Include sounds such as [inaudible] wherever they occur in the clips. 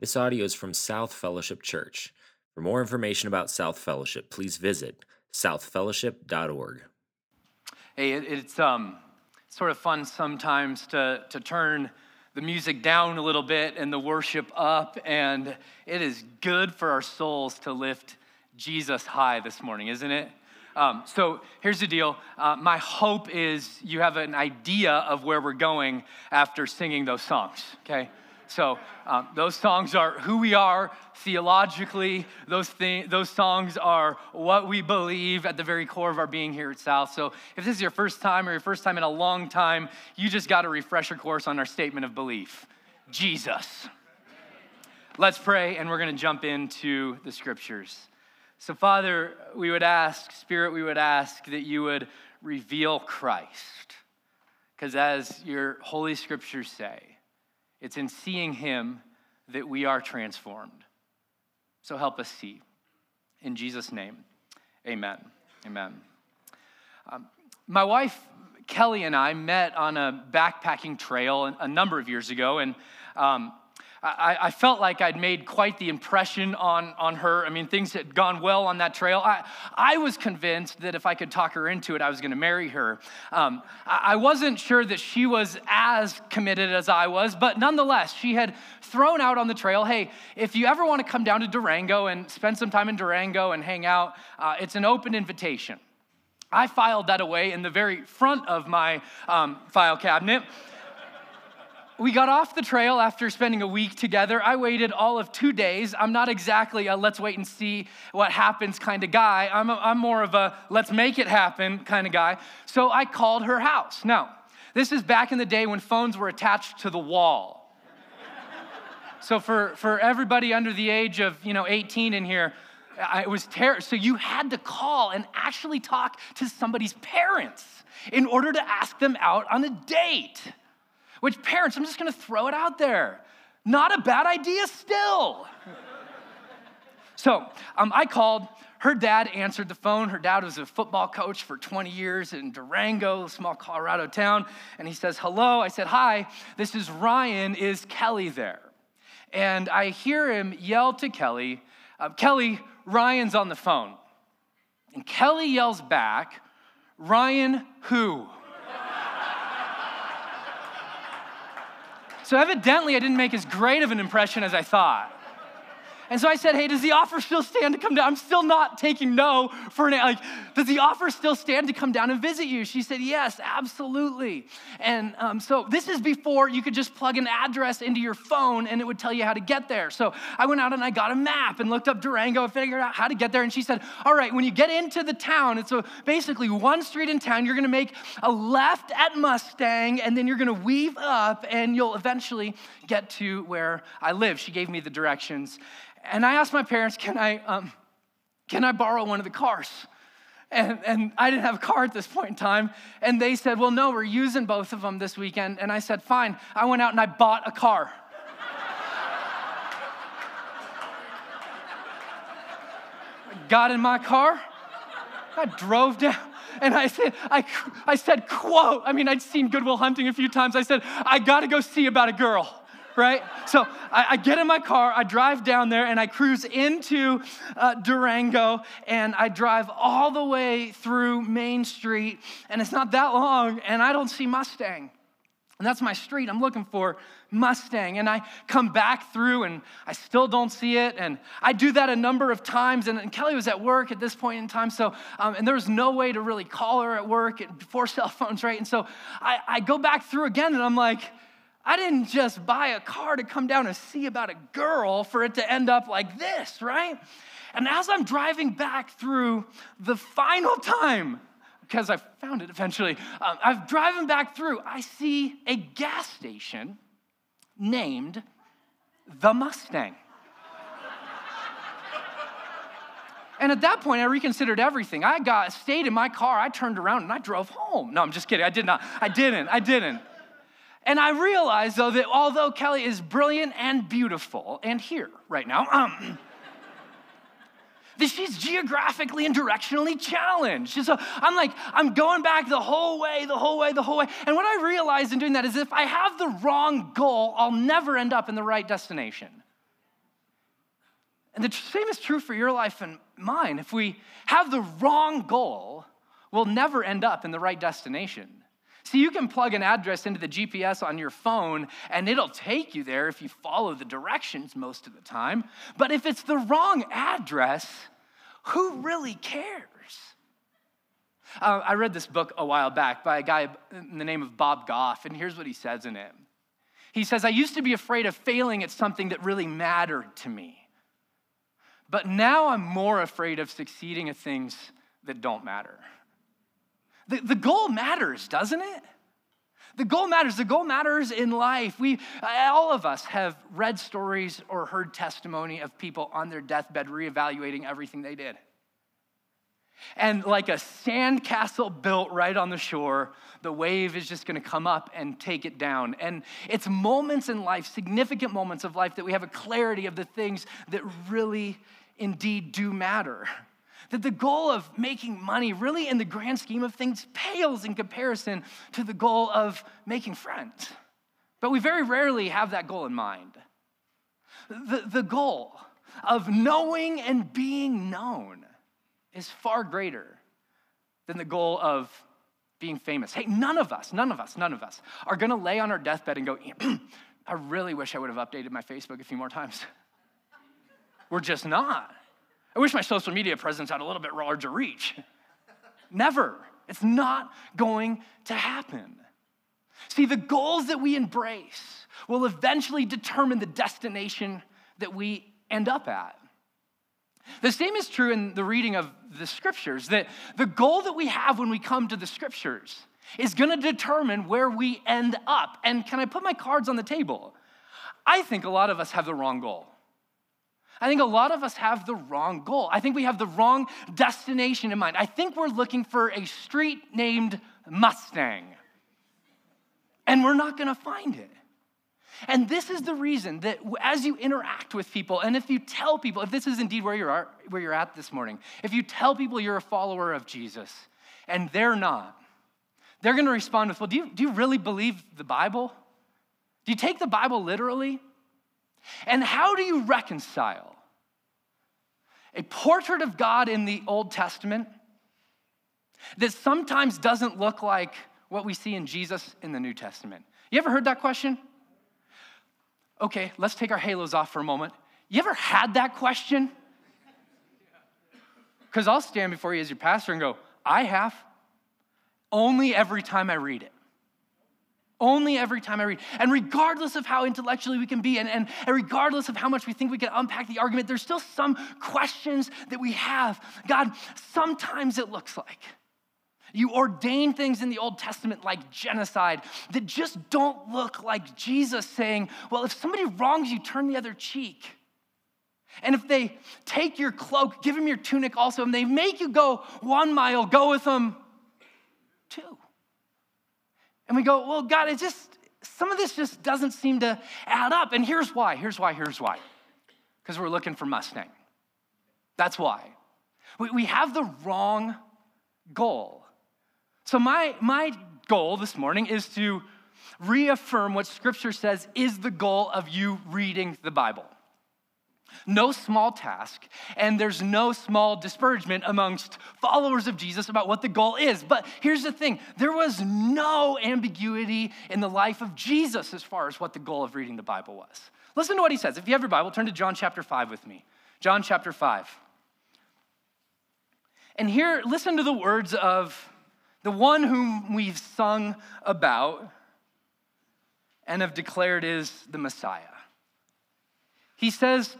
This audio is from South Fellowship Church. For more information about South Fellowship, please visit southfellowship.org. Hey, it, it's um, sort of fun sometimes to, to turn the music down a little bit and the worship up, and it is good for our souls to lift Jesus high this morning, isn't it? Um, so here's the deal. Uh, my hope is you have an idea of where we're going after singing those songs, okay? So um, those songs are who we are theologically. Those, thi- those songs are what we believe at the very core of our being here at South. So if this is your first time or your first time in a long time, you just got a refresher course on our statement of belief Jesus. Let's pray, and we're going to jump into the scriptures. So, Father, we would ask, Spirit, we would ask that you would reveal Christ. Because as your holy scriptures say, it's in seeing him that we are transformed. So help us see. In Jesus' name, amen. Amen. Um, my wife, Kelly, and I met on a backpacking trail a number of years ago, and um, I, I, felt like I'd made quite the impression on, on her. I mean, things had gone well on that trail. I, I was convinced that if I could talk her into it, I was going to marry her. Um, I, I wasn't sure that she was as committed as I was, but nonetheless, she had thrown out on the trail hey, if you ever want to come down to Durango and spend some time in Durango and hang out, uh, it's an open invitation. I filed that away in the very front of my um, file cabinet we got off the trail after spending a week together. I waited all of two days. I'm not exactly a let's wait and see what happens kind of guy. I'm, a, I'm more of a let's make it happen kind of guy. So I called her house. Now, this is back in the day when phones were attached to the wall. so for, for everybody under the age of you know 18 in here, it was terrible. So you had to call and actually talk to somebody's parents in order to ask them out on a date. Which, parents, I'm just gonna throw it out there. Not a bad idea still. so um, I called. Her dad answered the phone. Her dad was a football coach for 20 years in Durango, a small Colorado town. And he says, Hello. I said, Hi, this is Ryan. Is Kelly there? And I hear him yell to Kelly, uh, Kelly, Ryan's on the phone. And Kelly yells back, Ryan, who? So evidently, I didn't make as great of an impression as I thought. And so I said, hey, does the offer still stand to come down? I'm still not taking no for an, like, does the offer still stand to come down and visit you? She said, yes, absolutely. And um, so this is before you could just plug an address into your phone and it would tell you how to get there. So I went out and I got a map and looked up Durango and figured out how to get there. And she said, all right, when you get into the town, it's a, basically one street in town, you're gonna make a left at Mustang and then you're gonna weave up and you'll eventually get to where I live. She gave me the directions. And I asked my parents, can I, um, can I borrow one of the cars? And, and I didn't have a car at this point in time. And they said, well, no, we're using both of them this weekend. And I said, fine. I went out and I bought a car. [laughs] got in my car. I drove down and I said, I, I said, quote, I mean, I'd seen Good Will Hunting a few times. I said, I got to go see about a girl right? So I, I, get in my car, I drive down there, and I cruise into uh, Durango, and I drive all the way through Main Street, and it's not that long, and I don't see Mustang. And that's my street. I'm looking for Mustang. And I come back through and I still don't see it. And I do that a number of times. And, and Kelly was at work at this point in time. So, um, and there was no way to really call her at work before [laughs] cell phones, right? And so I, I go back through again and I'm like, I didn't just buy a car to come down and see about a girl for it to end up like this, right? And as I'm driving back through the final time, because I found it eventually, um, I'm driving back through, I see a gas station named the Mustang. And at that point, I reconsidered everything. I got stayed in my car. I turned around and I drove home. No, I'm just kidding. I did not. I didn't. I didn't. And I realize, though, that although Kelly is brilliant and beautiful, and here right now, um, that she's geographically and directionally challenged. So I'm like, I'm going back the whole way, the whole way, the whole way. And what I realized in doing that is if I have the wrong goal, I'll never end up in the right destination. And the same is true for your life and mine. If we have the wrong goal, we'll never end up in the right destination. See, you can plug an address into the GPS on your phone and it'll take you there if you follow the directions most of the time. But if it's the wrong address, who really cares? Uh, I read this book a while back by a guy in the name of Bob Goff, and here's what he says in it. He says, I used to be afraid of failing at something that really mattered to me. But now I'm more afraid of succeeding at things that don't matter. The, the goal matters, doesn't it? The goal matters. The goal matters in life. We, uh, all of us have read stories or heard testimony of people on their deathbed reevaluating everything they did. And like a sandcastle built right on the shore, the wave is just gonna come up and take it down. And it's moments in life, significant moments of life, that we have a clarity of the things that really indeed do matter. That the goal of making money, really, in the grand scheme of things, pales in comparison to the goal of making friends. But we very rarely have that goal in mind. The, the goal of knowing and being known is far greater than the goal of being famous. Hey, none of us, none of us, none of us are gonna lay on our deathbed and go, [clears throat] I really wish I would have updated my Facebook a few more times. We're just not. I wish my social media presence had a little bit larger reach. Never. It's not going to happen. See, the goals that we embrace will eventually determine the destination that we end up at. The same is true in the reading of the scriptures, that the goal that we have when we come to the scriptures is gonna determine where we end up. And can I put my cards on the table? I think a lot of us have the wrong goal. I think a lot of us have the wrong goal. I think we have the wrong destination in mind. I think we're looking for a street named Mustang, and we're not gonna find it. And this is the reason that as you interact with people, and if you tell people, if this is indeed where you're, where you're at this morning, if you tell people you're a follower of Jesus and they're not, they're gonna respond with, Well, do you, do you really believe the Bible? Do you take the Bible literally? And how do you reconcile a portrait of God in the Old Testament that sometimes doesn't look like what we see in Jesus in the New Testament? You ever heard that question? Okay, let's take our halos off for a moment. You ever had that question? Because I'll stand before you as your pastor and go, I have. Only every time I read it. Only every time I read. And regardless of how intellectually we can be, and, and, and, regardless of how much we think we can unpack the argument, there's still some questions that we have. God, sometimes it looks like you ordain things in the Old Testament like genocide that just don't look like Jesus saying, well, if somebody wrongs you, turn the other cheek. And if they take your cloak, give them your tunic also. And they make you go one mile, go with them two. And we go, well, God, it just, some of this just doesn't seem to add up. And here's why, here's why, here's why. Because we're looking for Mustang. That's why. We, we have the wrong goal. So, my, my goal this morning is to reaffirm what Scripture says is the goal of you reading the Bible. No small task, and there's no small disparagement amongst followers of Jesus about what the goal is. But here's the thing there was no ambiguity in the life of Jesus as far as what the goal of reading the Bible was. Listen to what he says. If you have your Bible, turn to John chapter 5 with me. John chapter 5. And here, listen to the words of the one whom we've sung about and have declared is the Messiah. He says,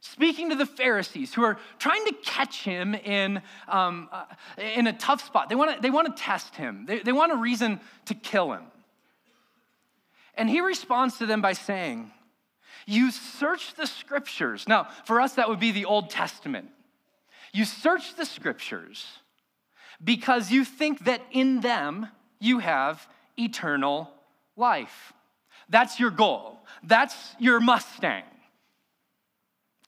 speaking to the Pharisees who are trying to catch him in, um, uh, in a tough spot. They want to they wanna test him, they, they want a reason to kill him. And he responds to them by saying, You search the scriptures. Now, for us, that would be the Old Testament. You search the scriptures because you think that in them you have eternal life. That's your goal. That's your Mustang.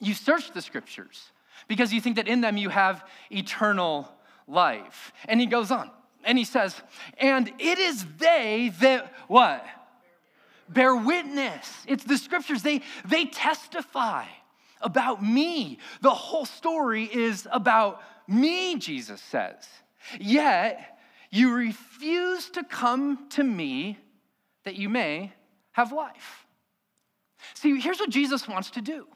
You search the scriptures because you think that in them you have eternal life. And he goes on and he says, and it is they that what? Bear witness. It's the scriptures. They, they testify about me. The whole story is about me, Jesus says. Yet you refuse to come to me that you may have life. See, here's what Jesus wants to do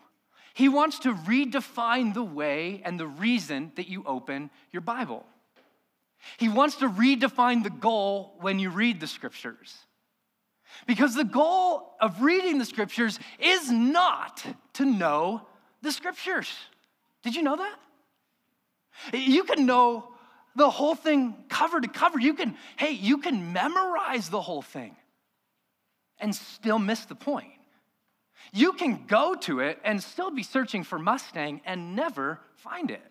He wants to redefine the way and the reason that you open your Bible. He wants to redefine the goal when you read the scriptures. Because the goal of reading the scriptures is not to know the scriptures. Did you know that? You can know the whole thing cover to cover. You can, hey, you can memorize the whole thing and still miss the point. You can go to it and still be searching for Mustang and never find it.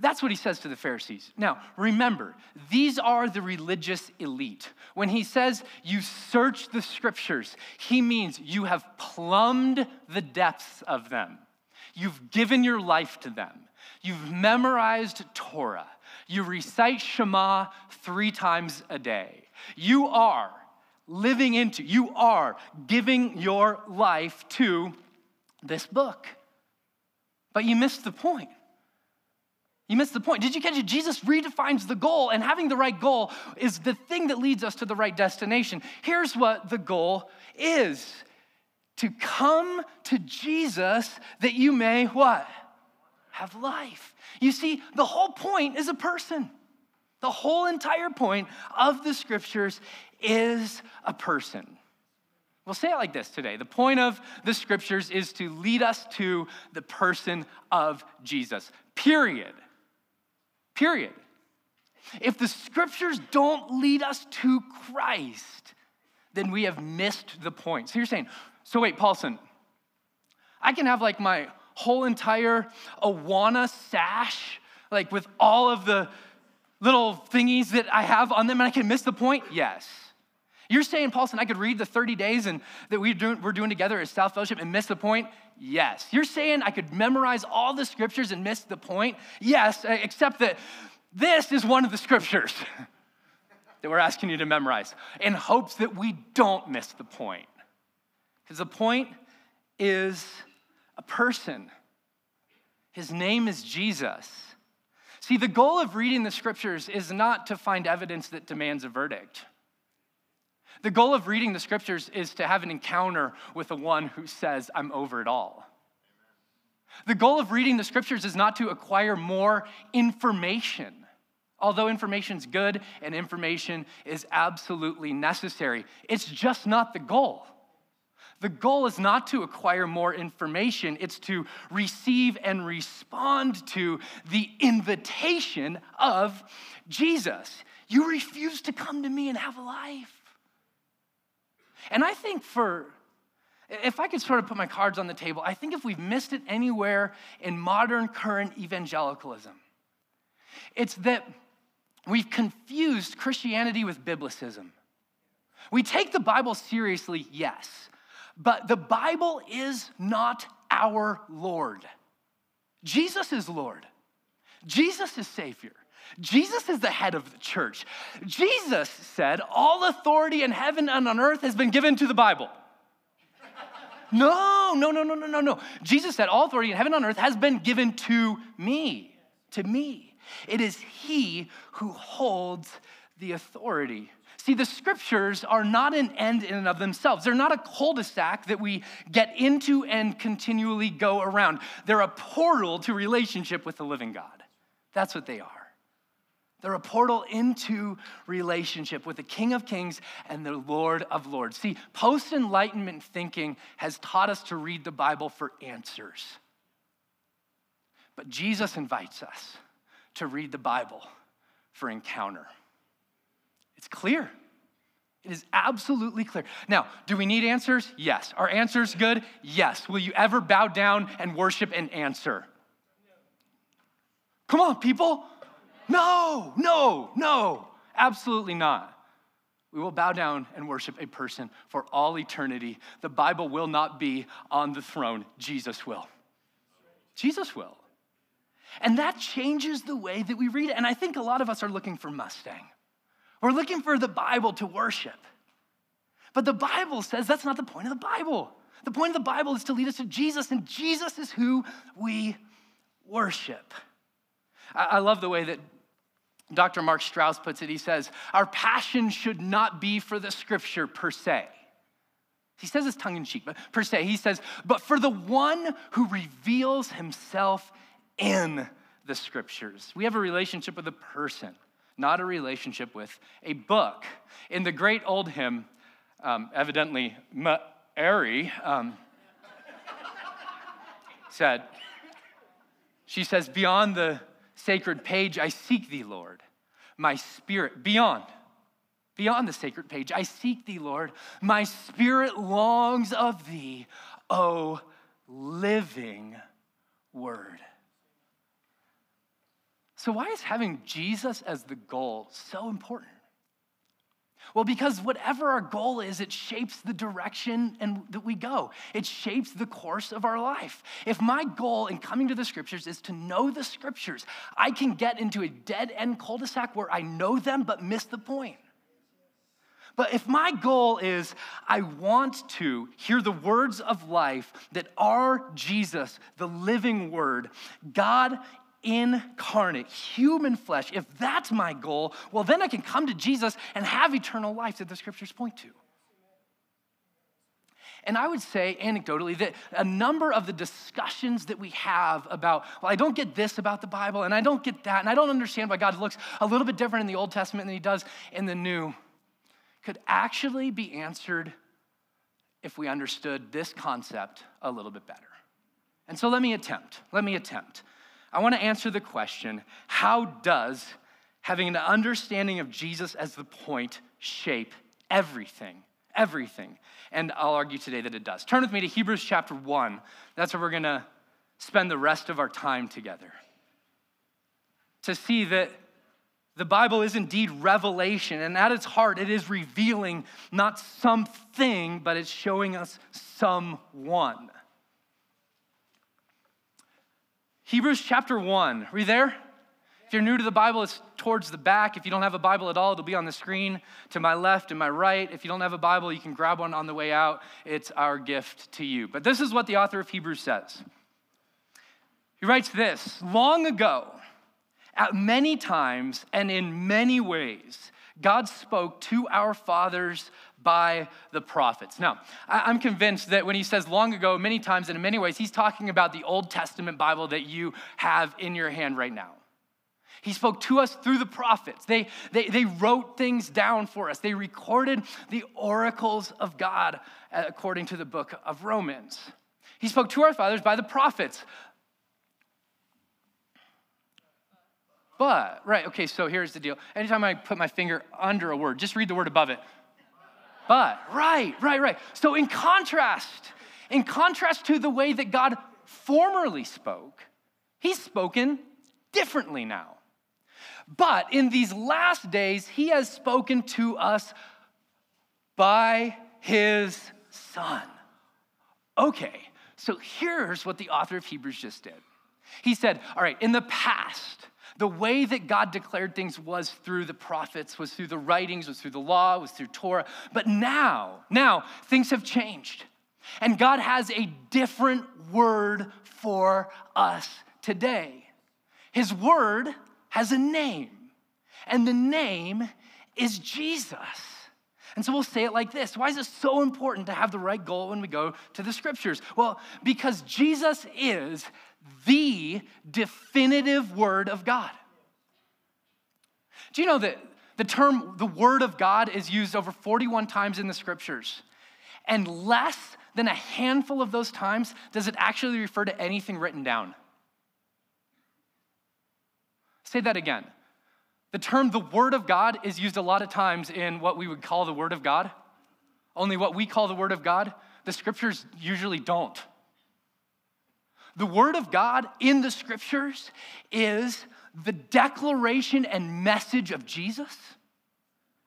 That's what he says to the Pharisees. Now, remember, these are the religious elite. When he says you search the scriptures, he means you have plumbed the depths of them. You've given your life to them. You've memorized Torah. You recite Shema three times a day. You are living into, you are giving your life to this book. But you missed the point. You missed the point. Did you catch it? Jesus redefines the goal, and having the right goal is the thing that leads us to the right destination. Here's what the goal is to come to Jesus that you may what? Have life. You see, the whole point is a person. The whole entire point of the scriptures is a person. We'll say it like this today. The point of the scriptures is to lead us to the person of Jesus, period. Period. If the scriptures don't lead us to Christ, then we have missed the point. So you're saying, so wait, Paulson, I can have like my whole entire Awana sash, like with all of the little thingies that I have on them, and I can miss the point? Yes. You're saying, Paulson, I could read the 30 days and that we do, we're doing together as South Fellowship and miss the point? Yes. You're saying I could memorize all the scriptures and miss the point? Yes, except that this is one of the scriptures [laughs] that we're asking you to memorize in hopes that we don't miss the point. Because the point is a person, his name is Jesus. See, the goal of reading the scriptures is not to find evidence that demands a verdict. The goal of reading the scriptures is to have an encounter with the one who says, I'm over it all. The goal of reading the scriptures is not to acquire more information, although information is good and information is absolutely necessary. It's just not the goal. The goal is not to acquire more information, it's to receive and respond to the invitation of Jesus. You refuse to come to me and have a life. And I think for, if I could sort of put my cards on the table, I think if we've missed it anywhere in modern current evangelicalism, it's that we've confused Christianity with biblicism. We take the Bible seriously, yes, but the Bible is not our Lord. Jesus is Lord, Jesus is Savior. Jesus is the head of the church. Jesus said, All authority in heaven and on earth has been given to the Bible. No, no, no, no, no, no, no. Jesus said, All authority in heaven and on earth has been given to me, to me. It is He who holds the authority. See, the scriptures are not an end in and of themselves. They're not a cul de sac that we get into and continually go around. They're a portal to relationship with the living God. That's what they are. They're a portal into relationship with the King of Kings and the Lord of Lords. See, post Enlightenment thinking has taught us to read the Bible for answers. But Jesus invites us to read the Bible for encounter. It's clear. It is absolutely clear. Now, do we need answers? Yes. Are answers good? Yes. Will you ever bow down and worship an answer? Come on, people. No, no, no, absolutely not. We will bow down and worship a person for all eternity. The Bible will not be on the throne, Jesus will. Jesus will. And that changes the way that we read it. And I think a lot of us are looking for Mustang. We're looking for the Bible to worship. But the Bible says that's not the point of the Bible. The point of the Bible is to lead us to Jesus, and Jesus is who we worship. I love the way that Dr. Mark Strauss puts it. He says, Our passion should not be for the scripture per se. He says this tongue in cheek, but per se, he says, but for the one who reveals himself in the scriptures. We have a relationship with a person, not a relationship with a book. In the great old hymn, um, evidently, Mary um, said, she says, Beyond the sacred page, I seek thee, Lord. My spirit, beyond, beyond the sacred page, I seek thee, Lord. My spirit longs of thee, O living word. So, why is having Jesus as the goal so important? Well, because whatever our goal is, it shapes the direction and that we go. It shapes the course of our life. If my goal in coming to the scriptures is to know the scriptures, I can get into a dead end cul-de-sac where I know them but miss the point. But if my goal is I want to hear the words of life that are Jesus, the living word, God incarnate, human flesh, if that's my goal, well, then I can come to Jesus and have eternal life that the scriptures point to. And I would say, anecdotally, that a number of the discussions that we have about, well, I don't get this about the Bible, and I don't get that, and I don't understand why God looks a little bit different in the Old Testament than he does in the New, could actually be answered if we understood this concept a little bit better. And so let me attempt. Let me attempt. I want to answer the question how does having an understanding of Jesus as the point shape everything? Everything. And I'll argue today that it does. Turn with me to Hebrews chapter 1. That's where we're going to spend the rest of our time together. To see that the Bible is indeed revelation, and at its heart, it is revealing not something, but it's showing us someone. Hebrews chapter 1. Are you there? If you're new to the Bible, it's towards the back. If you don't have a Bible at all, it'll be on the screen to my left and my right. If you don't have a Bible, you can grab one on the way out. It's our gift to you. But this is what the author of Hebrews says. He writes this Long ago, at many times and in many ways, God spoke to our fathers by the prophets. Now, I'm convinced that when he says long ago, many times and in many ways, he's talking about the Old Testament Bible that you have in your hand right now. He spoke to us through the prophets. They, they, they wrote things down for us. They recorded the oracles of God uh, according to the book of Romans. He spoke to our fathers by the prophets. But, right, okay, so here's the deal. Anytime I put my finger under a word, just read the word above it. But, right, right, right. So, in contrast, in contrast to the way that God formerly spoke, He's spoken differently now. But in these last days, He has spoken to us by His Son. Okay, so here's what the author of Hebrews just did. He said, All right, in the past, the way that God declared things was through the prophets, was through the writings, was through the law, was through Torah. But now, now, things have changed. And God has a different word for us today. His word has a name, and the name is Jesus. And so we'll say it like this Why is it so important to have the right goal when we go to the scriptures? Well, because Jesus is the definitive word of God. Do you know that the term the word of God is used over 41 times in the scriptures? And less than a handful of those times does it actually refer to anything written down. Say that again. The term the Word of God is used a lot of times in what we would call the Word of God. Only what we call the Word of God, the scriptures usually don't. The Word of God in the scriptures is the declaration and message of Jesus.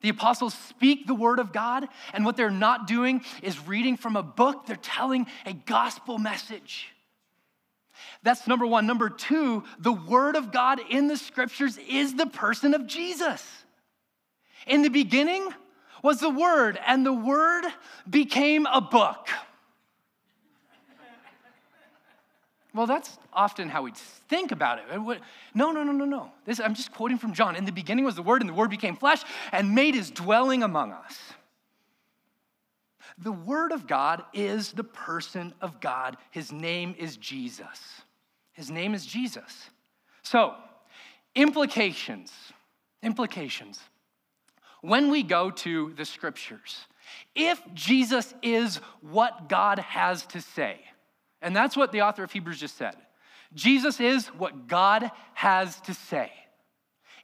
The apostles speak the word of God, and what they're not doing is reading from a book, they're telling a gospel message. That's number one. Number two, the word of God in the scriptures is the person of Jesus. In the beginning was the word, and the word became a book. Well, that's often how we think about it. No, no, no, no, no. This, I'm just quoting from John. In the beginning was the Word, and the Word became flesh and made his dwelling among us. The Word of God is the person of God. His name is Jesus. His name is Jesus. So, implications. Implications. When we go to the scriptures, if Jesus is what God has to say, and that's what the author of Hebrews just said Jesus is what God has to say.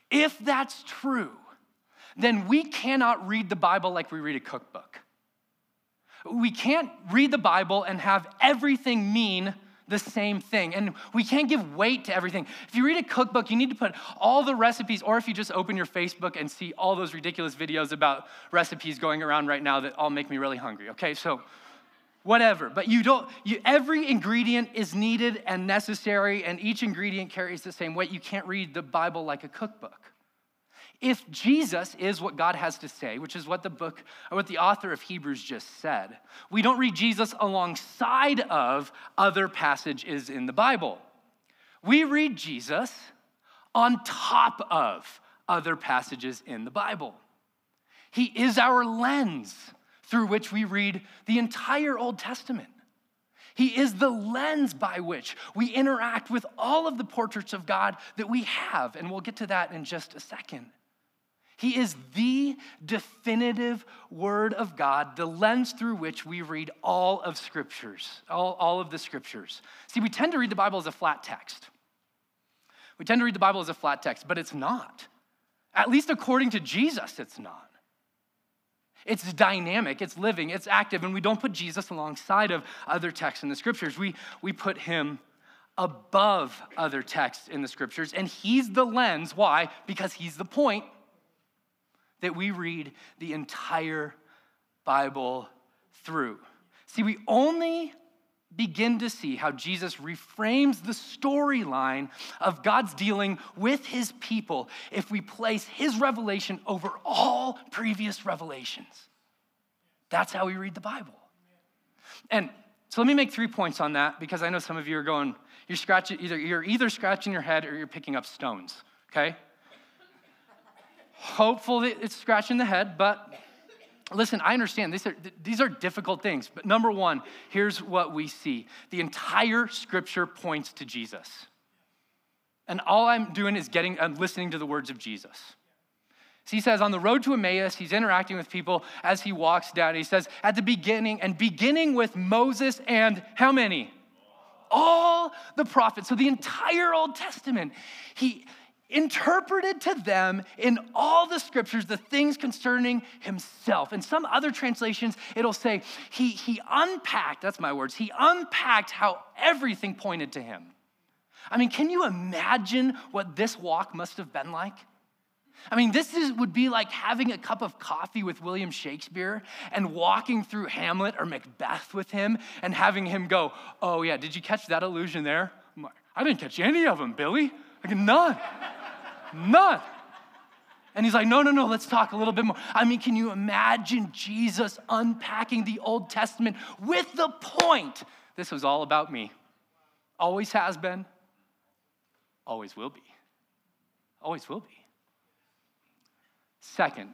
If that's true, then we cannot read the Bible like we read a cookbook. We can't read the Bible and have everything mean the same thing. And we can't give weight to everything. If you read a cookbook, you need to put all the recipes, or if you just open your Facebook and see all those ridiculous videos about recipes going around right now that all make me really hungry, okay? So, whatever. But you don't, you, every ingredient is needed and necessary, and each ingredient carries the same weight. You can't read the Bible like a cookbook. If Jesus is what God has to say, which is what the book what the author of Hebrews just said, we don't read Jesus alongside of other passages in the Bible. We read Jesus on top of other passages in the Bible. He is our lens through which we read the entire Old Testament. He is the lens by which we interact with all of the portraits of God that we have, and we'll get to that in just a second. He is the definitive word of God, the lens through which we read all of scriptures, all, all of the scriptures. See, we tend to read the Bible as a flat text. We tend to read the Bible as a flat text, but it's not. At least according to Jesus, it's not. It's dynamic, it's living, it's active, and we don't put Jesus alongside of other texts in the scriptures. We, we put him above other texts in the scriptures, and he's the lens. Why? Because he's the point that we read the entire Bible through. See, we only begin to see how Jesus reframes the storyline of God's dealing with his people if we place his revelation over all previous revelations. That's how we read the Bible. And so let me make three points on that because I know some of you are going, you're scratching either you're either scratching your head or you're picking up stones, okay? hopeful that it's scratching the head, but listen, I understand these are, these are difficult things. But number one, here's what we see the entire scripture points to Jesus. And all I'm doing is getting, I'm listening to the words of Jesus. So he says, on the road to Emmaus, he's interacting with people as he walks down. He says, at the beginning, and beginning with Moses and how many? All the prophets. So the entire Old Testament. He, interpreted to them in all the scriptures the things concerning himself. In some other translations, it'll say he, he unpacked, that's my words, he unpacked how everything pointed to him. I mean, can you imagine what this walk must have been like? I mean, this is, would be like having a cup of coffee with William Shakespeare and walking through Hamlet or Macbeth with him and having him go, Oh, yeah, did you catch that illusion there? I didn't catch any of them, Billy. Like, none. None. And he's like, no, no, no, let's talk a little bit more. I mean, can you imagine Jesus unpacking the Old Testament with the point this was all about me? Always has been, always will be. Always will be. Second,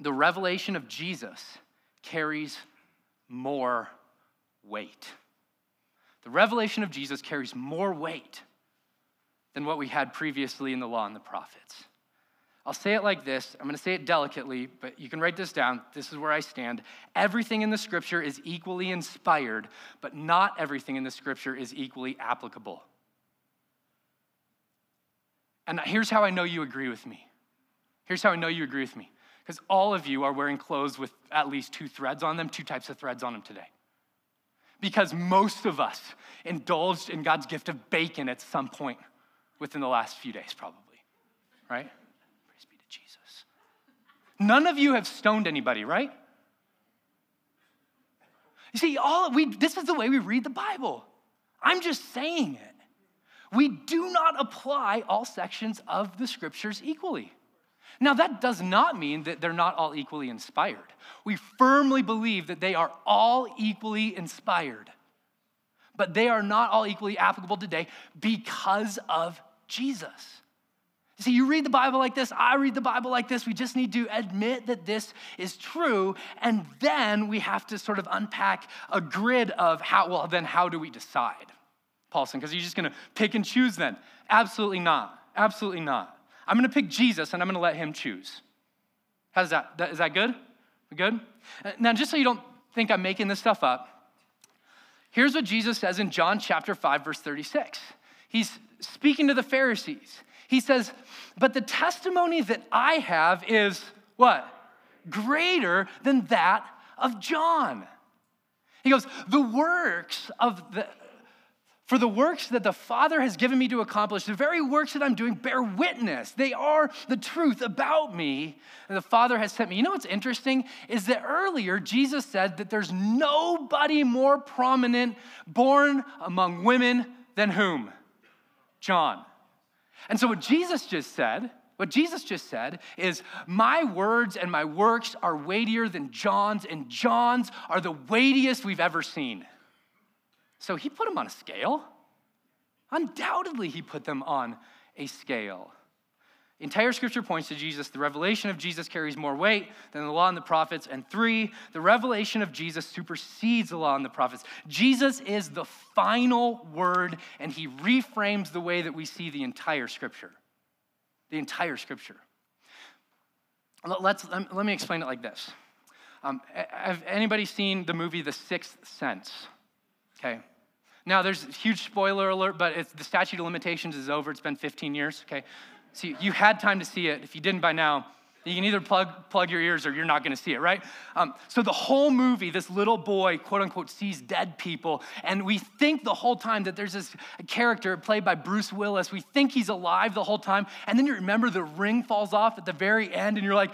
the revelation of Jesus carries more weight. The revelation of Jesus carries more weight than what we had previously in the law and the prophets. I'll say it like this. I'm going to say it delicately, but you can write this down. This is where I stand. Everything in the scripture is equally inspired, but not everything in the scripture is equally applicable. And here's how I know you agree with me. Here's how I know you agree with me. Because all of you are wearing clothes with at least two threads on them, two types of threads on them today. Because most of us indulged in God's gift of bacon at some point within the last few days, probably, right? Praise be to Jesus. None of you have stoned anybody, right? You see, all we this is the way we read the Bible. I'm just saying it. We do not apply all sections of the scriptures equally. Now, that does not mean that they're not all equally inspired. We firmly believe that they are all equally inspired. but they are not all equally applicable today because of Jesus. See, you read the Bible like this, I read the Bible like this. We just need to admit that this is true, and then we have to sort of unpack a grid of how, well, then how do we decide? Paulson, because you're just gonna pick and choose then. Absolutely not. Absolutely not. I'm gonna pick Jesus and I'm gonna let him choose. How's that? Is that good? Good? Uh, now, just so you don't think I'm making this stuff up, here's what Jesus says in John chapter 5, verse 36. He's speaking to the Pharisees. He says, But the testimony that I have is what? Greater than that of John. He goes, The works of the, for the works that the Father has given me to accomplish, the very works that I'm doing bear witness. They are the truth about me, and the Father has sent me. You know what's interesting is that earlier Jesus said that there's nobody more prominent born among women than whom? John. And so what Jesus just said, what Jesus just said is, My words and my works are weightier than John's, and John's are the weightiest we've ever seen. So he put them on a scale. Undoubtedly, he put them on a scale. Entire scripture points to Jesus. The revelation of Jesus carries more weight than the law and the prophets. And three, the revelation of Jesus supersedes the law and the prophets. Jesus is the final word, and he reframes the way that we see the entire scripture. The entire scripture. Let's, let me explain it like this. Um, have anybody seen the movie The Sixth Sense? Okay. Now, there's a huge spoiler alert, but the statute of limitations is over. It's been 15 years, okay? So you had time to see it. If you didn't by now, you can either plug, plug your ears or you're not gonna see it, right? Um, so the whole movie, this little boy, quote unquote, sees dead people. And we think the whole time that there's this character played by Bruce Willis. We think he's alive the whole time. And then you remember the ring falls off at the very end, and you're like,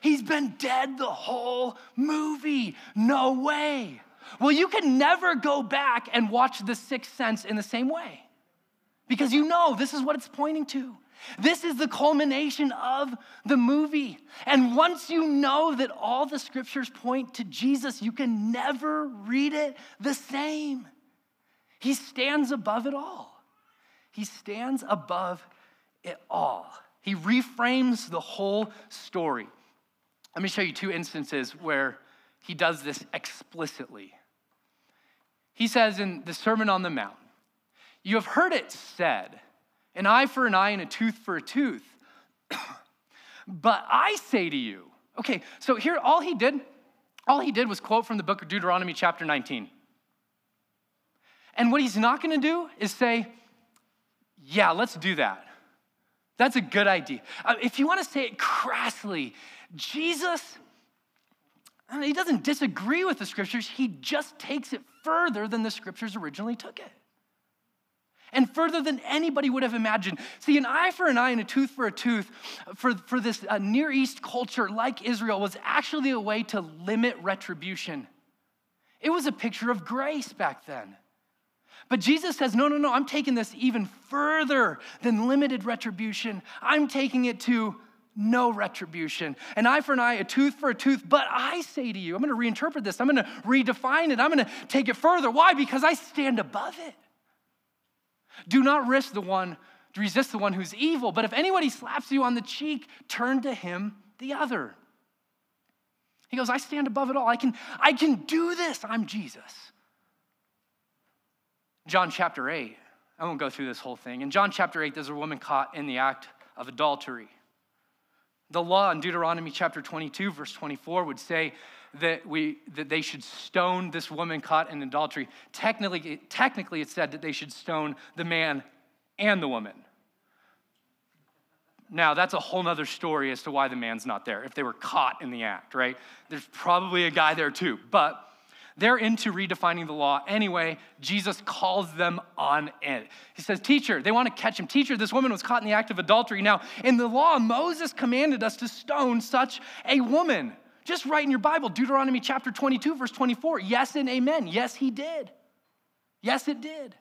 he's been dead the whole movie. No way. Well, you can never go back and watch The Sixth Sense in the same way because you know this is what it's pointing to. This is the culmination of the movie. And once you know that all the scriptures point to Jesus, you can never read it the same. He stands above it all. He stands above it all. He reframes the whole story. Let me show you two instances where he does this explicitly. He says in the Sermon on the Mount, You have heard it said, an eye for an eye and a tooth for a tooth. [clears throat] but I say to you, okay, so here all he did, all he did was quote from the book of Deuteronomy, chapter 19. And what he's not gonna do is say, yeah, let's do that. That's a good idea. Uh, if you wanna say it crassly, Jesus he doesn't disagree with the scriptures, he just takes it further than the scriptures originally took it. And further than anybody would have imagined. See, an eye for an eye and a tooth for a tooth for, for this uh, Near East culture like Israel was actually a way to limit retribution. It was a picture of grace back then. But Jesus says, no, no, no, I'm taking this even further than limited retribution. I'm taking it to no retribution. An eye for an eye, a tooth for a tooth. But I say to you, I'm going to reinterpret this, I'm going to redefine it, I'm going to take it further. Why? Because I stand above it. Do not risk the one, resist the one who's evil, but if anybody slaps you on the cheek, turn to him the other. He goes, I stand above it all. I can, I can do this. I'm Jesus. John chapter 8. I won't go through this whole thing. In John chapter 8, there's a woman caught in the act of adultery. The law in Deuteronomy chapter 22, verse 24, would say that, we, that they should stone this woman caught in adultery. Technically, technically, it said that they should stone the man and the woman. Now, that's a whole other story as to why the man's not there, if they were caught in the act, right? There's probably a guy there too. But they're into redefining the law anyway. Jesus calls them on it. He says, Teacher, they want to catch him. Teacher, this woman was caught in the act of adultery. Now, in the law, Moses commanded us to stone such a woman. Just write in your Bible, Deuteronomy chapter 22, verse 24. Yes and amen. Yes, he did. Yes, it did.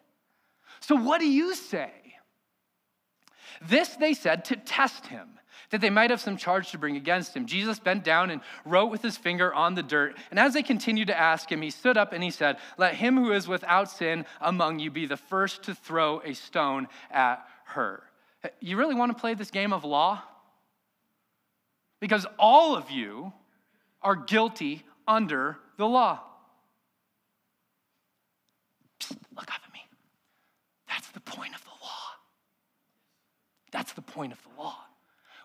So, what do you say? This they said to test him that they might have some charge to bring against him. Jesus bent down and wrote with his finger on the dirt. And as they continued to ask him, he stood up and he said, Let him who is without sin among you be the first to throw a stone at her. You really want to play this game of law? Because all of you are guilty under the law. Psst, look up at me. That's the point of the law. That's the point of the law.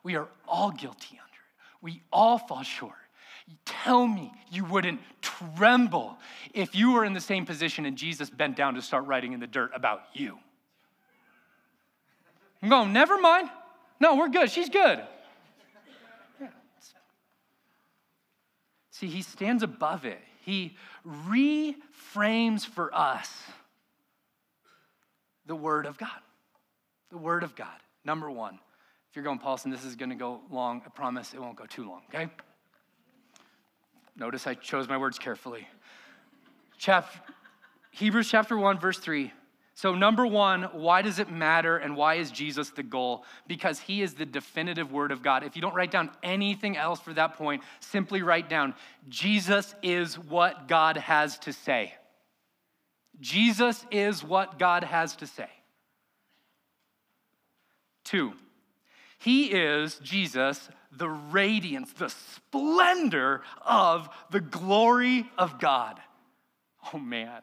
We are all guilty under it. We all fall short. Tell me you wouldn't tremble if you were in the same position and Jesus bent down to start writing in the dirt about you. I'm going, never mind. No, we're good. She's good. See, he stands above it. He reframes for us the Word of God. The Word of God. Number one. If you're going, Paulson, this is going to go long. I promise it won't go too long, okay? Notice I chose my words carefully. Chap- Hebrews chapter 1, verse 3. So, number one, why does it matter and why is Jesus the goal? Because he is the definitive word of God. If you don't write down anything else for that point, simply write down Jesus is what God has to say. Jesus is what God has to say. Two, he is, Jesus, the radiance, the splendor of the glory of God. Oh man.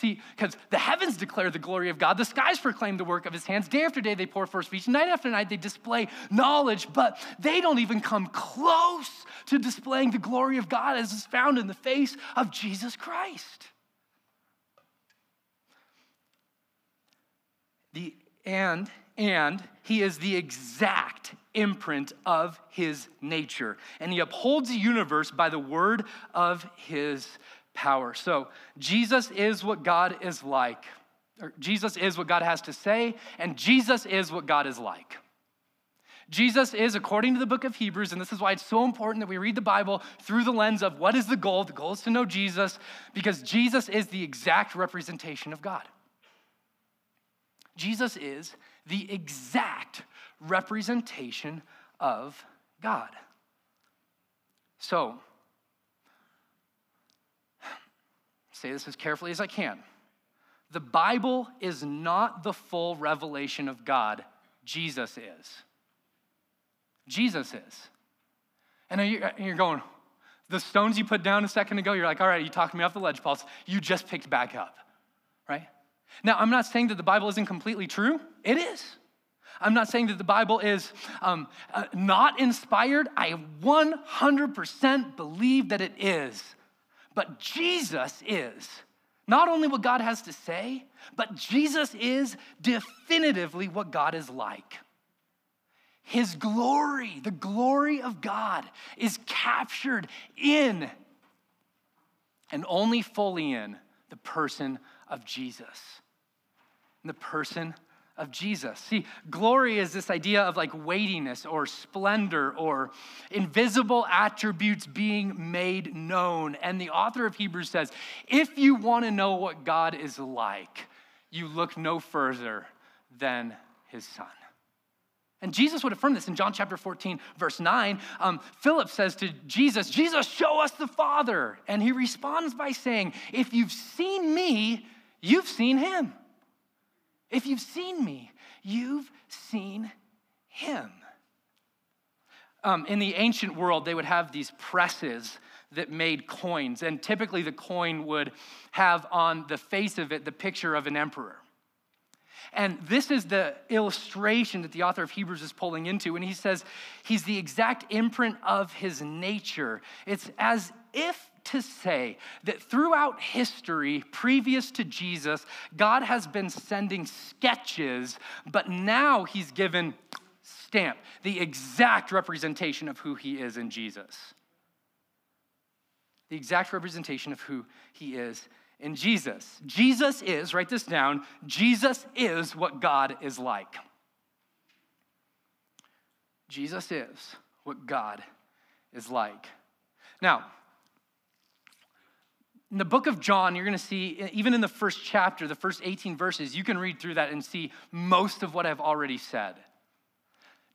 See, because the heavens declare the glory of God, the skies proclaim the work of his hands. Day after day, they pour forth speech. Night after night, they display knowledge, but they don't even come close to displaying the glory of God as is found in the face of Jesus Christ. The and and he is the exact imprint of his nature. And he upholds the universe by the word of his power. So, Jesus is what God is like. Jesus is what God has to say, and Jesus is what God is like. Jesus is, according to the book of Hebrews, and this is why it's so important that we read the Bible through the lens of what is the goal? The goal is to know Jesus, because Jesus is the exact representation of God. Jesus is the exact representation of God. So, say this as carefully as I can. The Bible is not the full revelation of God, Jesus is. Jesus is. And you're going, the stones you put down a second ago, you're like, all right, you talked me off the ledge, Paul. You just picked back up, right? Now, I'm not saying that the Bible isn't completely true, it is. I'm not saying that the Bible is um, uh, not inspired. I 100% believe that it is. But Jesus is. Not only what God has to say, but Jesus is definitively what God is like. His glory, the glory of God, is captured in and only fully in the person of Jesus. In the person of Jesus. See, glory is this idea of like weightiness or splendor or invisible attributes being made known. And the author of Hebrews says if you want to know what God is like, you look no further than his son. And Jesus would affirm this in John chapter 14, verse 9. Um, Philip says to Jesus, Jesus, show us the Father. And he responds by saying, If you've seen me, you've seen him. If you've seen me, you've seen him. Um, in the ancient world, they would have these presses that made coins, and typically the coin would have on the face of it the picture of an emperor. And this is the illustration that the author of Hebrews is pulling into. And he says he's the exact imprint of his nature. It's as if to say that throughout history, previous to Jesus, God has been sending sketches, but now he's given stamp, the exact representation of who he is in Jesus. The exact representation of who he is in Jesus. Jesus is, write this down, Jesus is what God is like. Jesus is what God is like. Now, in the book of John, you're going to see, even in the first chapter, the first 18 verses, you can read through that and see most of what I've already said.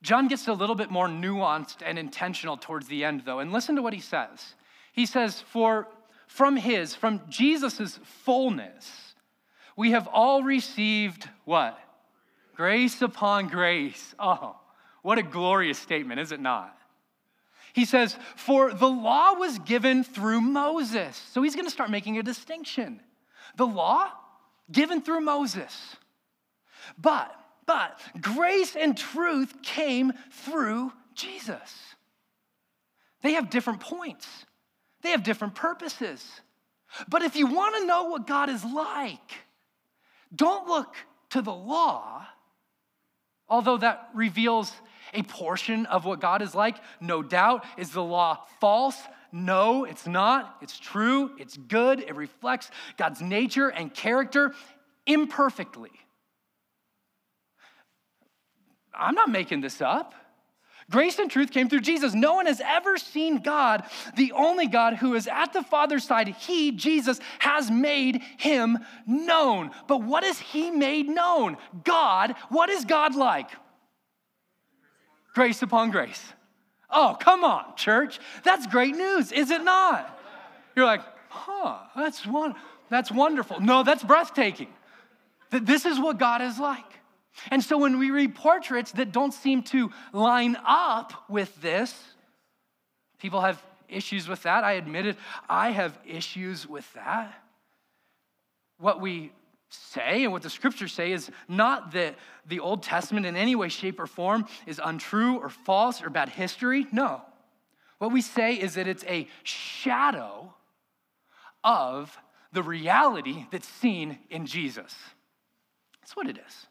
John gets a little bit more nuanced and intentional towards the end, though. And listen to what he says. He says, For from his, from Jesus' fullness, we have all received what? Grace upon grace. Oh, what a glorious statement, is it not? He says, For the law was given through Moses. So he's going to start making a distinction. The law given through Moses. But, but, grace and truth came through Jesus. They have different points, they have different purposes. But if you want to know what God is like, don't look to the law, although that reveals a portion of what God is like. No doubt. Is the law false? No, it's not. It's true. It's good. It reflects God's nature and character imperfectly. I'm not making this up. Grace and truth came through Jesus. No one has ever seen God, the only God who is at the Father's side. He, Jesus, has made him known. But what is he made known? God, what is God like? Grace upon grace. Oh, come on, church. That's great news, is it not? You're like, huh, that's one that's wonderful. No, that's breathtaking. This is what God is like. And so when we read portraits that don't seem to line up with this, people have issues with that. I admit it, I have issues with that. What we say and what the scriptures say is not that the Old Testament in any way, shape, or form is untrue or false or bad history. No. What we say is that it's a shadow of the reality that's seen in Jesus. That's what it is.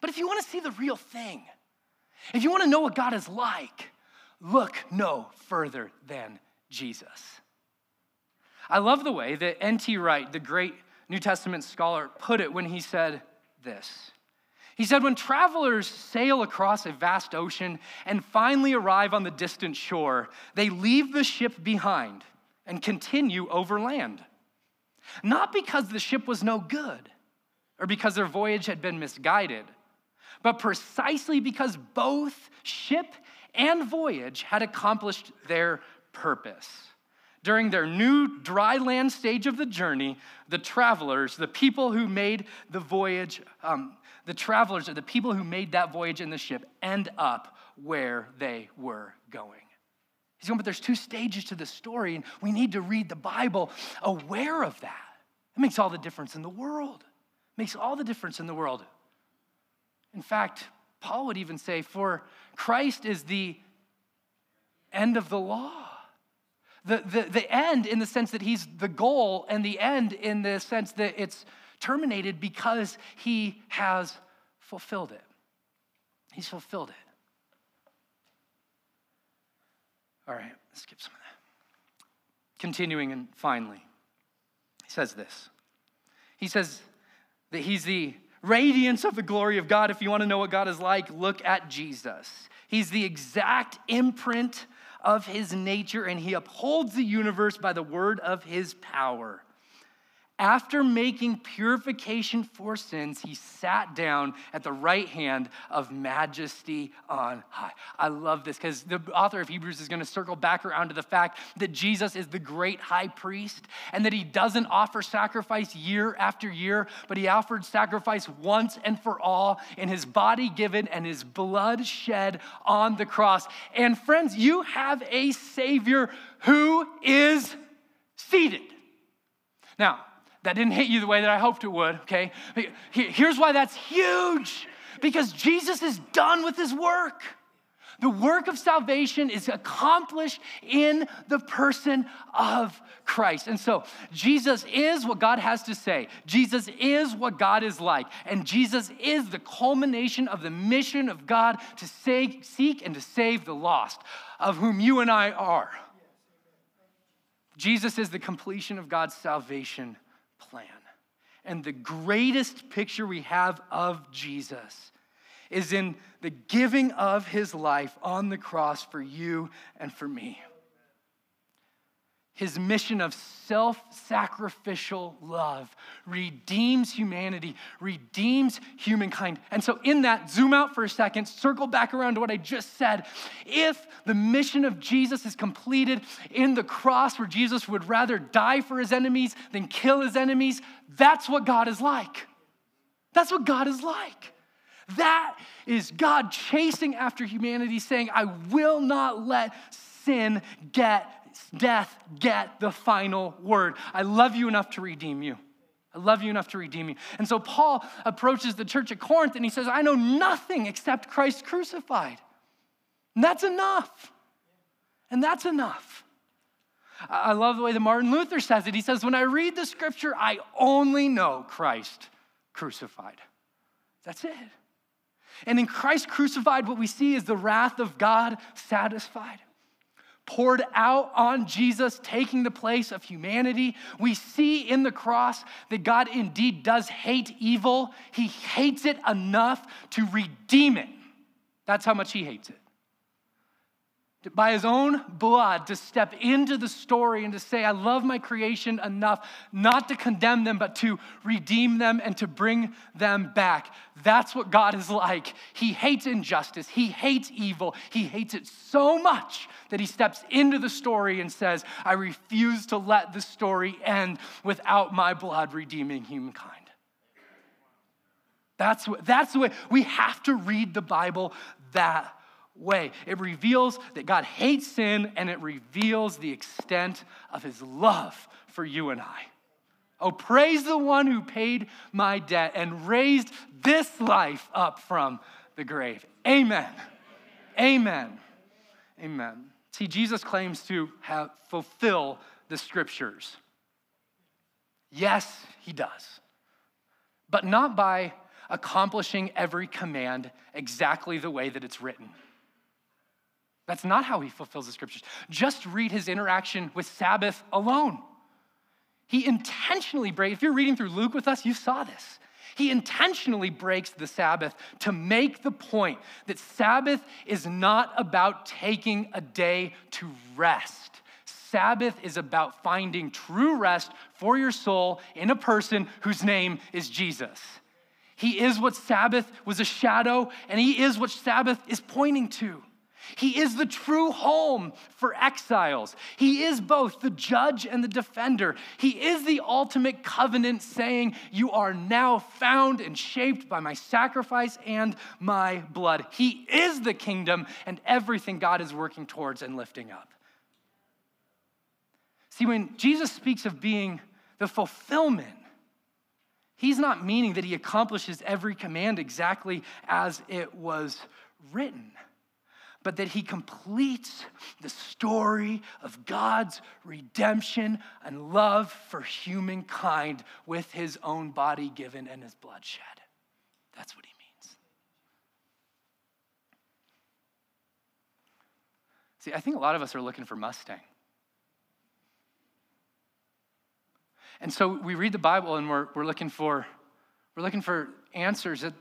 But if you want to see the real thing, if you want to know what God is like, look no further than Jesus. I love the way that N.T. Wright, the great New Testament scholar, put it when he said this. He said, When travelers sail across a vast ocean and finally arrive on the distant shore, they leave the ship behind and continue overland. Not because the ship was no good or because their voyage had been misguided but precisely because both ship and voyage had accomplished their purpose. During their new dry land stage of the journey, the travelers, the people who made the voyage, um, the travelers are the people who made that voyage in the ship end up where they were going. He's going, but there's two stages to the story, and we need to read the Bible aware of that. It makes all the difference in the world. It makes all the difference in the world. In fact, Paul would even say, For Christ is the end of the law. The, the, the end in the sense that he's the goal, and the end in the sense that it's terminated because he has fulfilled it. He's fulfilled it. All right, let's skip some of that. Continuing and finally, he says this. He says that he's the radiance of the glory of God. If you want to know what God is like, look at Jesus. He's the exact imprint of his nature, and he upholds the universe by the word of his power. After making purification for sins, he sat down at the right hand of majesty on high. I love this because the author of Hebrews is going to circle back around to the fact that Jesus is the great high priest and that he doesn't offer sacrifice year after year, but he offered sacrifice once and for all in his body given and his blood shed on the cross. And friends, you have a Savior who is seated. Now, that didn't hit you the way that I hoped it would, okay? Here's why that's huge because Jesus is done with his work. The work of salvation is accomplished in the person of Christ. And so, Jesus is what God has to say. Jesus is what God is like. And Jesus is the culmination of the mission of God to seek and to save the lost, of whom you and I are. Jesus is the completion of God's salvation plan. And the greatest picture we have of Jesus is in the giving of his life on the cross for you and for me. His mission of self sacrificial love redeems humanity, redeems humankind. And so, in that, zoom out for a second, circle back around to what I just said. If the mission of Jesus is completed in the cross, where Jesus would rather die for his enemies than kill his enemies, that's what God is like. That's what God is like. That is God chasing after humanity, saying, I will not let sin get death get the final word. I love you enough to redeem you. I love you enough to redeem you. And so Paul approaches the church at Corinth and he says, I know nothing except Christ crucified. And that's enough. And that's enough. I love the way that Martin Luther says it. He says, When I read the scripture, I only know Christ crucified. That's it. And in Christ crucified, what we see is the wrath of God satisfied poured out on Jesus, taking the place of humanity. We see in the cross that God indeed does hate evil. He hates it enough to redeem it. That's how much He hates it by his own blood to step into the story and to say, I love my creation enough not to condemn them, but to redeem them and to bring them back. That's what God is like. He hates injustice, he hates evil, he hates it so much that he steps into the story and says, I refuse to let the story end without my blood redeeming humankind. That's, that's the way we have to read the Bible that way. It reveals that God hates sin and it reveals the extent of his love for you and I. Oh, praise the one who paid my debt and raised this life up from the grave. Amen. Amen. Amen. See, Jesus claims to have fulfill the scriptures. Yes, he does. But not by accomplishing every command exactly the way that it's written. That's not how he fulfills the scriptures. Just read his interaction with Sabbath alone. He intentionally breaks, if you're reading through Luke with us, you saw this. He intentionally breaks the Sabbath to make the point that Sabbath is not about taking a day to rest. Sabbath is about finding true rest for your soul in a person whose name is Jesus. He is what Sabbath was a shadow, and He is what Sabbath is pointing to. He is the true home for exiles. He is both the judge and the defender. He is the ultimate covenant saying, You are now found and shaped by my sacrifice and my blood. He is the kingdom and everything God is working towards and lifting up. See, when Jesus speaks of being the fulfillment, he's not meaning that he accomplishes every command exactly as it was written but that he completes the story of God's redemption and love for humankind with his own body given and his blood shed. That's what he means. See, I think a lot of us are looking for Mustang. And so we read the Bible and we're, we're looking for we're looking for answers that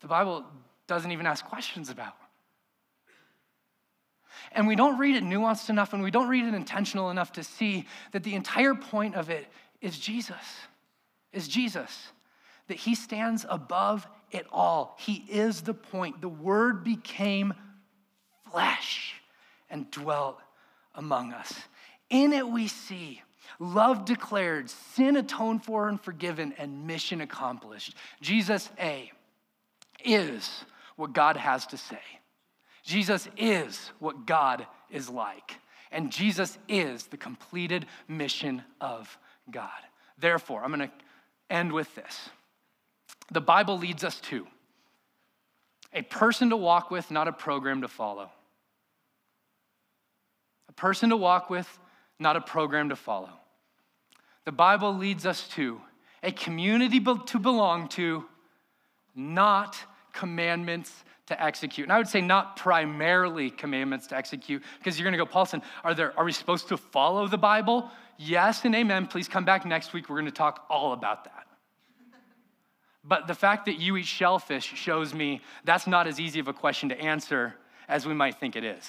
the Bible doesn't even ask questions about. And we don't read it nuanced enough and we don't read it intentional enough to see that the entire point of it is Jesus, is Jesus, that he stands above it all. He is the point. The word became flesh and dwelt among us. In it we see love declared, sin atoned for and forgiven, and mission accomplished. Jesus, A, is what God has to say. Jesus is what God is like, and Jesus is the completed mission of God. Therefore, I'm going to end with this. The Bible leads us to a person to walk with, not a program to follow. A person to walk with, not a program to follow. The Bible leads us to a community to belong to, not commandments to execute. And I would say not primarily commandments to execute, because you're going to go, Paulson, are, there, are we supposed to follow the Bible? Yes and amen. Please come back next week. We're going to talk all about that. But the fact that you eat shellfish shows me that's not as easy of a question to answer as we might think it is.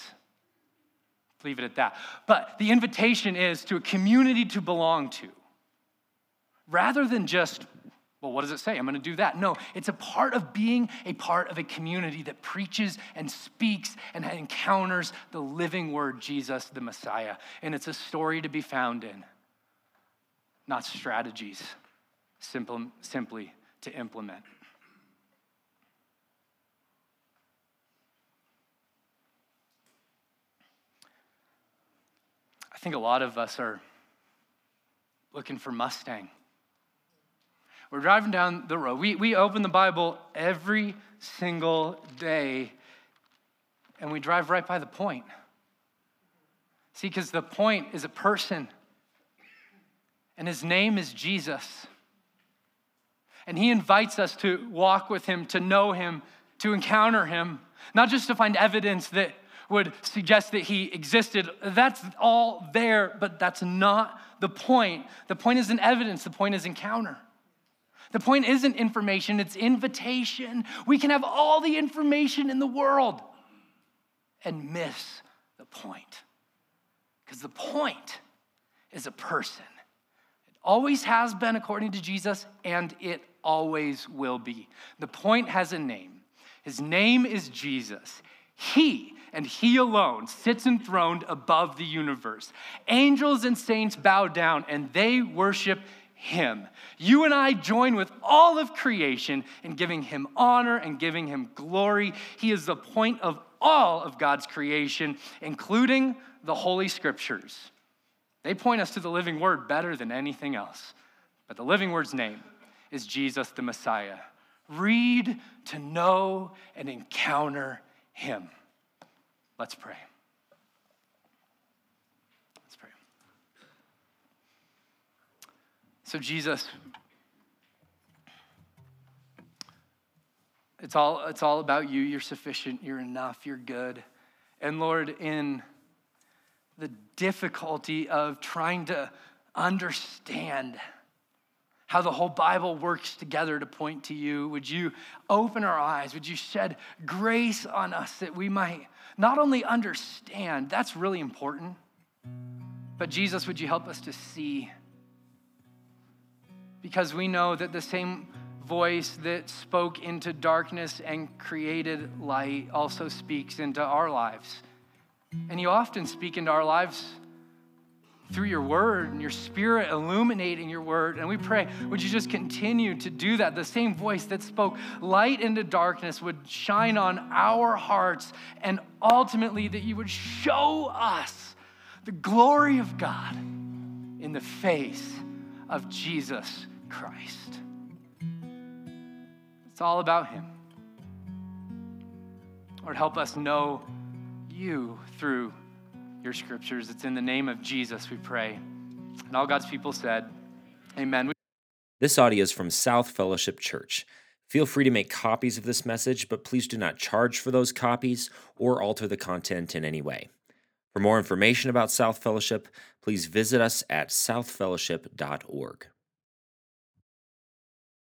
Leave it at that. But the invitation is to a community to belong to, rather than just well, what does it say? I'm going to do that. No, it's a part of being a part of a community that preaches and speaks and encounters the living word, Jesus, the Messiah. And it's a story to be found in, not strategies, simple, simply to implement. I think a lot of us are looking for Mustang we're driving down the road. We, we open the Bible every single day and we drive right by the point. See, because the point is a person, and his name is Jesus. And he invites us to walk with him, to know him, to encounter him, not just to find evidence that would suggest that he existed. That's all there, but that's not the point. The point isn't evidence, the point is encounter. The point isn't information, it's invitation. We can have all the information in the world and miss the point. Because the point is a person. It always has been according to Jesus, and it always will be. The point has a name. His name is Jesus. He and He alone sits enthroned above the universe. Angels and saints bow down and they worship him. You and I join with all of creation in giving him honor and giving him glory. He is the point of all of God's creation, including the Holy Scriptures. They point us to the living word better than anything else. But the living word's name is Jesus the Messiah. Read to know and encounter him. Let's pray. So, Jesus, it's all, it's all about you. You're sufficient, you're enough, you're good. And Lord, in the difficulty of trying to understand how the whole Bible works together to point to you. Would you open our eyes? Would you shed grace on us that we might not only understand, that's really important, but Jesus, would you help us to see because we know that the same voice that spoke into darkness and created light also speaks into our lives. And you often speak into our lives through your word and your spirit illuminating your word. And we pray, would you just continue to do that? The same voice that spoke light into darkness would shine on our hearts, and ultimately that you would show us the glory of God in the face of Jesus Christ. It's all about Him. Lord, help us know you through your scriptures. It's in the name of Jesus we pray. And all God's people said, Amen. This audio is from South Fellowship Church. Feel free to make copies of this message, but please do not charge for those copies or alter the content in any way. For more information about South Fellowship, please visit us at southfellowship.org.